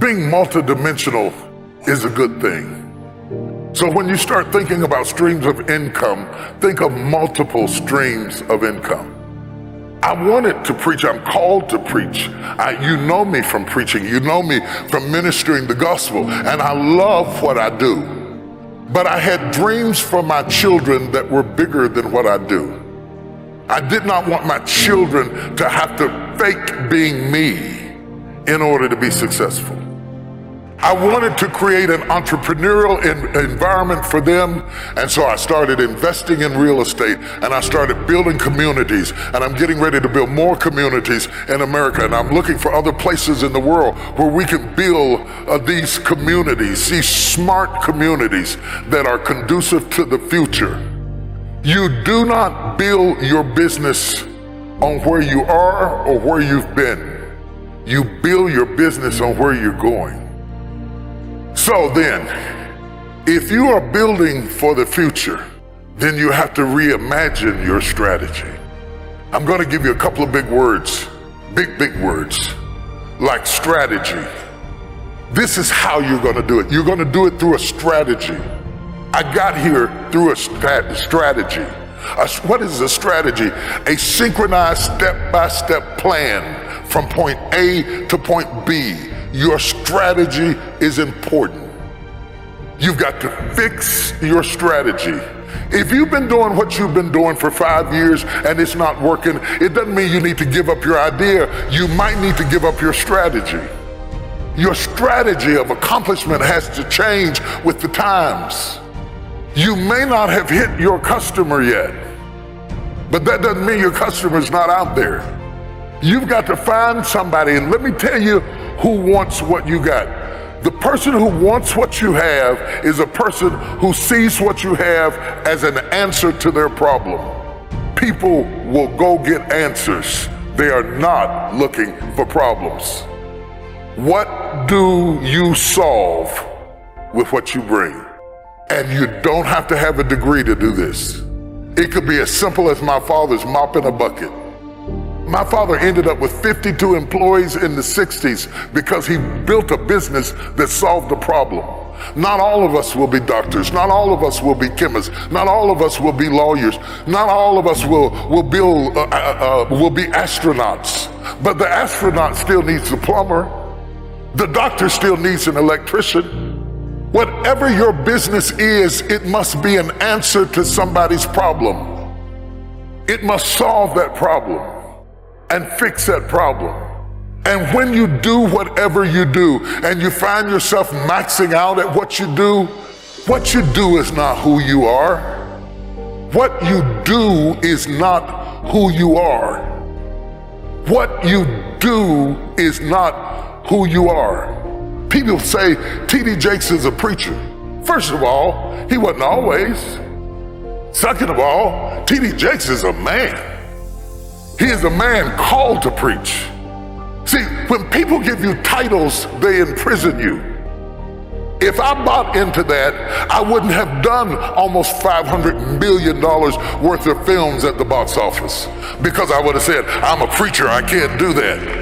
being multidimensional is a good thing. So when you start thinking about streams of income, think of multiple streams of income. I wanted to preach. I'm called to preach. I, you know me from preaching. You know me from ministering the gospel. And I love what I do. But I had dreams for my children that were bigger than what I do. I did not want my children to have to fake being me in order to be successful. I wanted to create an entrepreneurial environment for them. And so I started investing in real estate and I started building communities. And I'm getting ready to build more communities in America. And I'm looking for other places in the world where we can build uh, these communities, these smart communities that are conducive to the future. You do not build your business on where you are or where you've been. You build your business on where you're going. So then, if you are building for the future, then you have to reimagine your strategy. I'm going to give you a couple of big words, big, big words, like strategy. This is how you're going to do it. You're going to do it through a strategy. I got here through a strategy. A, what is a strategy? A synchronized step by step plan from point A to point B your strategy is important. You've got to fix your strategy. If you've been doing what you've been doing for five years and it's not working, it doesn't mean you need to give up your idea. You might need to give up your strategy. Your strategy of accomplishment has to change with the times. You may not have hit your customer yet, but that doesn't mean your customer's not out there. You've got to find somebody, and let me tell you who wants what you got. The person who wants what you have is a person who sees what you have as an answer to their problem. People will go get answers. They are not looking for problems. What do you solve with what you bring? And you don't have to have a degree to do this. It could be as simple as my father's mopping a bucket. My father ended up with 52 employees in the 60s because he built a business that solved a problem. Not all of us will be doctors. Not all of us will be chemists. Not all of us will be lawyers. Not all of us will, will, build, uh, uh, uh, will be astronauts. But the astronaut still needs a plumber. The doctor still needs an electrician. Whatever your business is, it must be an answer to somebody's problem. It must solve that problem and fix that problem. And when you do whatever you do and you find yourself maxing out at what you do, what you do is not who you are. What you do is not who you are. What you do is not who you are. People say T.D. Jakes is a preacher. First of all, he wasn't always. Second of all, T.D. Jakes is a man. He is a man called to preach. See, when people give you titles, they imprison you. If I bought into that, I wouldn't have done almost $500 million worth of films at the box office because I would have said, I'm a preacher, I can't do that.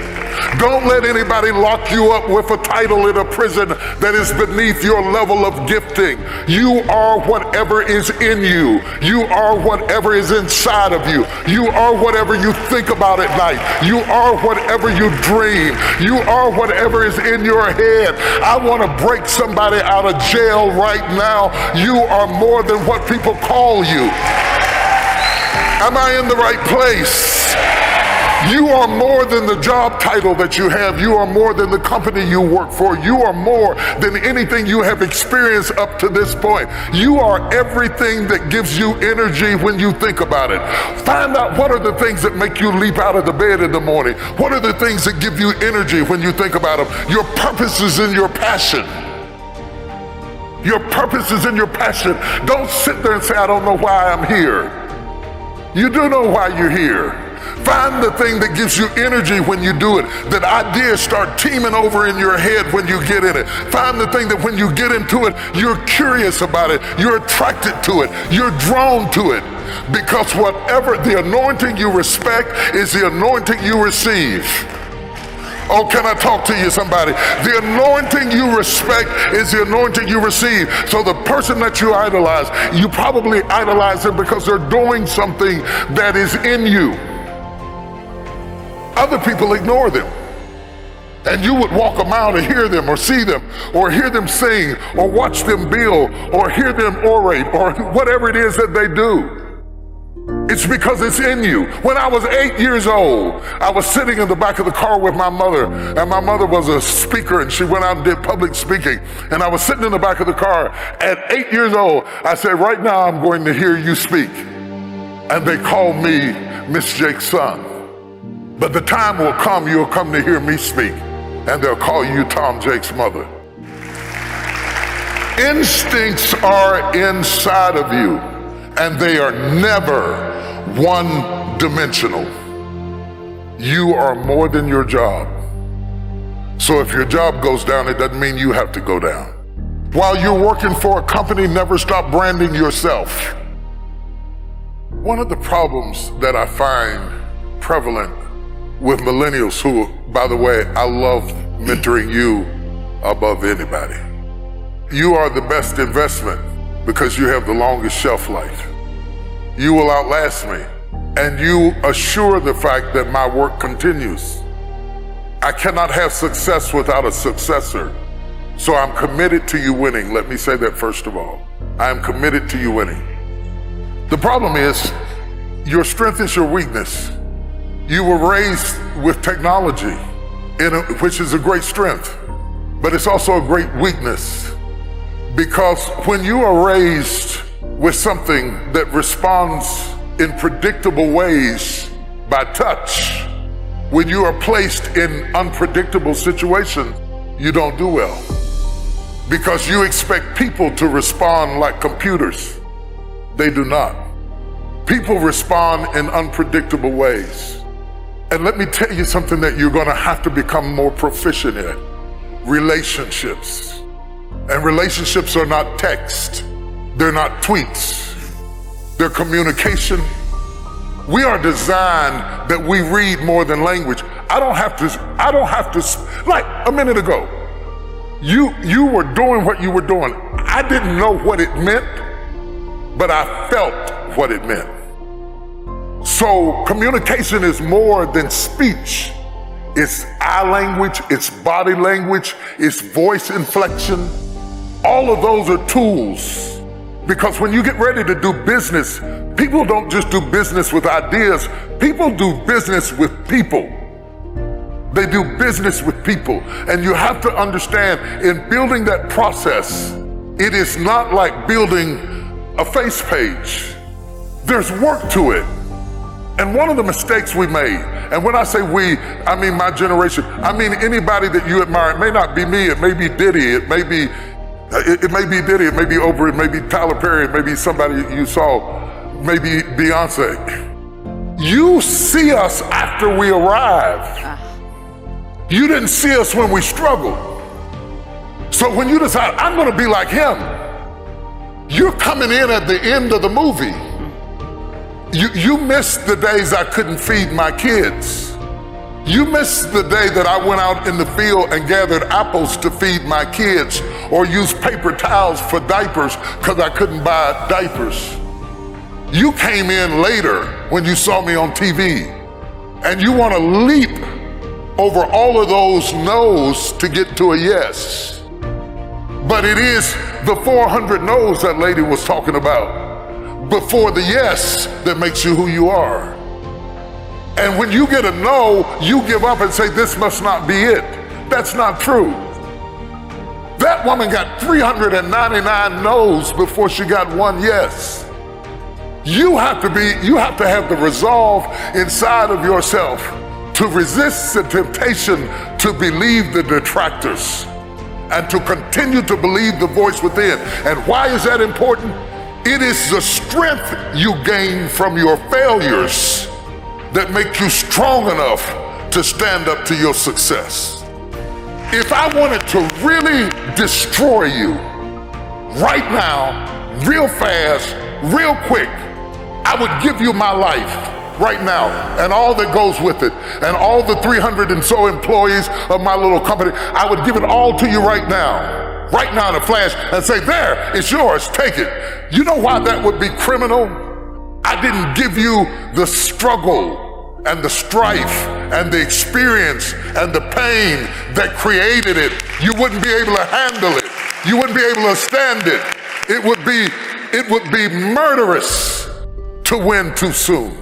Don't let anybody lock you up with a title in a prison that is beneath your level of gifting. You are whatever is in you. You are whatever is inside of you. You are whatever you think about at night. You are whatever you dream. You are whatever is in your head. I want to break somebody out of jail right now. You are more than what people call you. Am I in the right place? You are more than the job title that you have. You are more than the company you work for. You are more than anything you have experienced up to this point. You are everything that gives you energy when you think about it. Find out what are the things that make you leap out of the bed in the morning. What are the things that give you energy when you think about them? Your purpose is in your passion. Your purpose is in your passion. Don't sit there and say, I don't know why I'm here. You do know why you're here. Find the thing that gives you energy when you do it. That ideas start teeming over in your head when you get in it. Find the thing that when you get into it, you're curious about it. You're attracted to it. You're drawn to it. Because whatever the anointing you respect is the anointing you receive. Oh, can I talk to you, somebody? The anointing you respect is the anointing you receive. So the person that you idolize, you probably idolize them because they're doing something that is in you. Other people ignore them. And you would walk a mile to hear them or see them or hear them sing or watch them build or hear them orate or whatever it is that they do. It's because it's in you. When I was eight years old, I was sitting in the back of the car with my mother, and my mother was a speaker, and she went out and did public speaking. And I was sitting in the back of the car. At eight years old, I said, Right now I'm going to hear you speak. And they called me Miss Jakes' son. But the time will come, you'll come to hear me speak, and they'll call you Tom Jakes' mother. Instincts are inside of you and they are never one dimensional. You are more than your job. So if your job goes down, it doesn't mean you have to go down. While you're working for a company, never stop branding yourself. One of the problems that I find prevalent with millennials, who, by the way, I love mentoring you above anybody. You are the best investment because you have the longest shelf life. You will outlast me, and you assure the fact that my work continues. I cannot have success without a successor. So I'm committed to you winning. Let me say that first of all. I am committed to you winning. The problem is, your strength is your weakness. You were raised with technology, a, which is a great strength, but it's also a great weakness. Because when you are raised with something that responds in predictable ways by touch, when you are placed in unpredictable situations, you don't do well. Because you expect people to respond like computers. They do not. People respond in unpredictable ways. And let me tell you something that you're going to have to become more proficient in relationships. And relationships are not text, they're not tweets, they're communication. We are designed that we read more than language. I don't have to, I don't have to, like a minute ago, you, you were doing what you were doing. I didn't know what it meant, but I felt what it meant. So communication is more than speech. It's eye language, it's body language, it's voice inflection. All of those are tools. Because when you get ready to do business, people don't just do business with ideas, people do business with people. They do business with people. And you have to understand in building that process, it is not like building a face page. There's work to it. And one of the mistakes we made, and when I say we, I mean my generation, I mean anybody that you admire. It may not be me, it may be Diddy, it may be it, it, may be Diddy, it may be Oprah, it may be Tyler Perry, it may be somebody you saw, maybe Beyonce. You see us after we arrive. Uh-huh. You didn't see us when we struggled. So when you decide, I'm going to be like him, you're coming in at the end of the movie. You, you missed the days I couldn't feed my kids. You missed the day that I went out in the field and gathered apples to feed my kids or used paper towels for diapers because I couldn't buy diapers. You came in later when you saw me on TV and you want to leap over all of those no's to get to a yes. But it is the 400 no's that lady was talking about before the yes that makes you who you are. And when you get a no, you give up and say, This must not be it. That's not true. That woman got 399 no's before she got one yes. You have to be, you have to have the resolve inside of yourself to resist the temptation to believe the detractors and to continue to believe the voice within. And why is that important? It is the strength you gain from your failures that make you strong enough to stand up to your success. If I wanted to really destroy you right now, real fast, real quick, I would give you my life right now and all that goes with it and all the 300 and so employees of my little company, I would give it all to you right now, right now in a flash and say, there, it's yours, take it. You know why that would be criminal? I didn't give you the struggle and the strife and the experience and the pain that created it. You wouldn't be able to handle it. You wouldn't be able to stand it. It would be, it would be murderous to win too soon.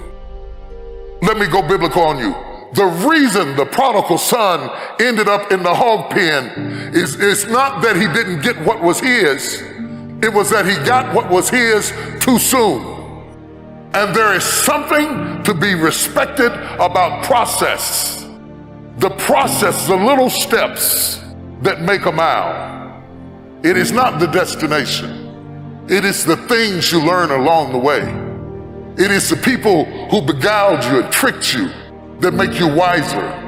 Let me go biblical on you. The reason the prodigal son ended up in the hog pen is, is not that he didn't get what was his, it was that he got what was his too soon. And there is something to be respected about process. The process, the little steps that make a mile. It is not the destination. It is the things you learn along the way. It is the people who beguiled you and tricked you that make you wiser.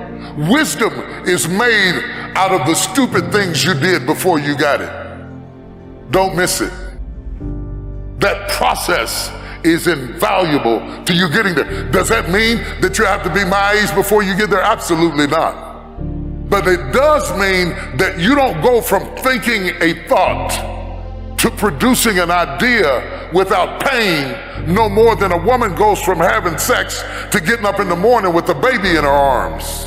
Wisdom is made out of the stupid things you did before you got it. Don't miss it. That process is invaluable to you getting there. Does that mean that you have to be my age before you get there? Absolutely not. But it does mean that you don't go from thinking a thought to producing an idea without pain no more than a woman goes from having sex to getting up in the morning with a baby in her arms.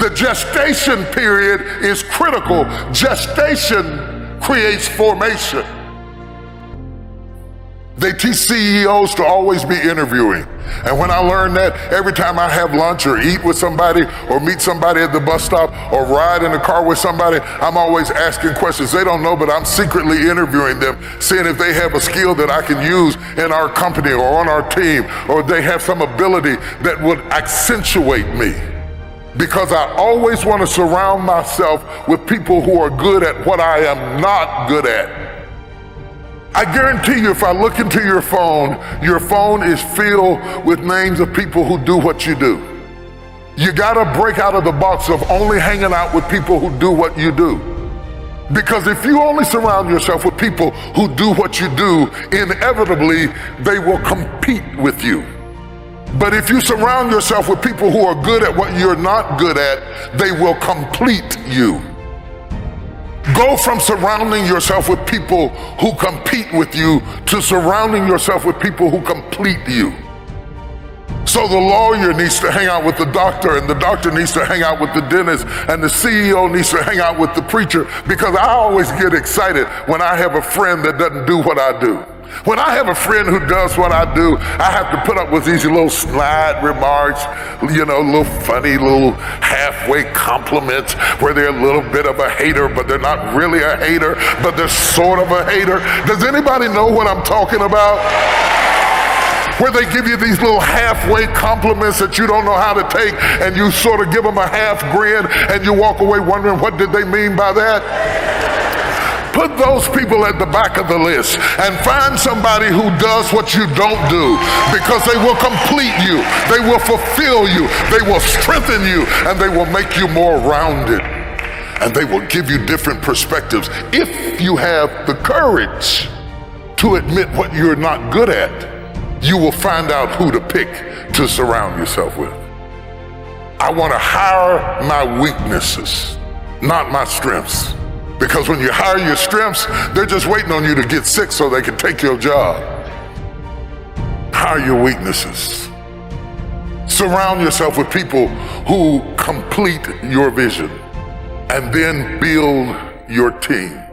The gestation period is critical. Gestation creates formation. They teach CEOs to always be interviewing. And when I learned that, every time I have lunch or eat with somebody or meet somebody at the bus stop or ride in the car with somebody, I'm always asking questions. They don't know, but I'm secretly interviewing them, seeing if they have a skill that I can use in our company or on our team, or they have some ability that would accentuate me. Because I always want to surround myself with people who are good at what I am not good at. I guarantee you, if I look into your phone, your phone is filled with names of people who do what you do. You gotta break out of the box of only hanging out with people who do what you do. Because if you only surround yourself with people who do what you do, inevitably they will compete with you. But if you surround yourself with people who are good at what you're not good at, they will complete you. Go from surrounding yourself with people who compete with you to surrounding yourself with people who complete you. So the lawyer needs to hang out with the doctor, and the doctor needs to hang out with the dentist, and the CEO needs to hang out with the preacher because I always get excited when I have a friend that doesn't do what I do. When I have a friend who does what I do, I have to put up with these little snide remarks, you know, little funny little halfway compliments where they're a little bit of a hater, but they're not really a hater, but they're sort of a hater. Does anybody know what I'm talking about? where they give you these little halfway compliments that you don't know how to take and you sort of give them a half grin and you walk away wondering what did they mean by that Put those people at the back of the list and find somebody who does what you don't do because they will complete you, they will fulfill you, they will strengthen you, and they will make you more rounded. And they will give you different perspectives if you have the courage to admit what you're not good at. You will find out who to pick to surround yourself with. I want to hire my weaknesses, not my strengths. Because when you hire your strengths, they're just waiting on you to get sick so they can take your job. Hire your weaknesses. Surround yourself with people who complete your vision and then build your team.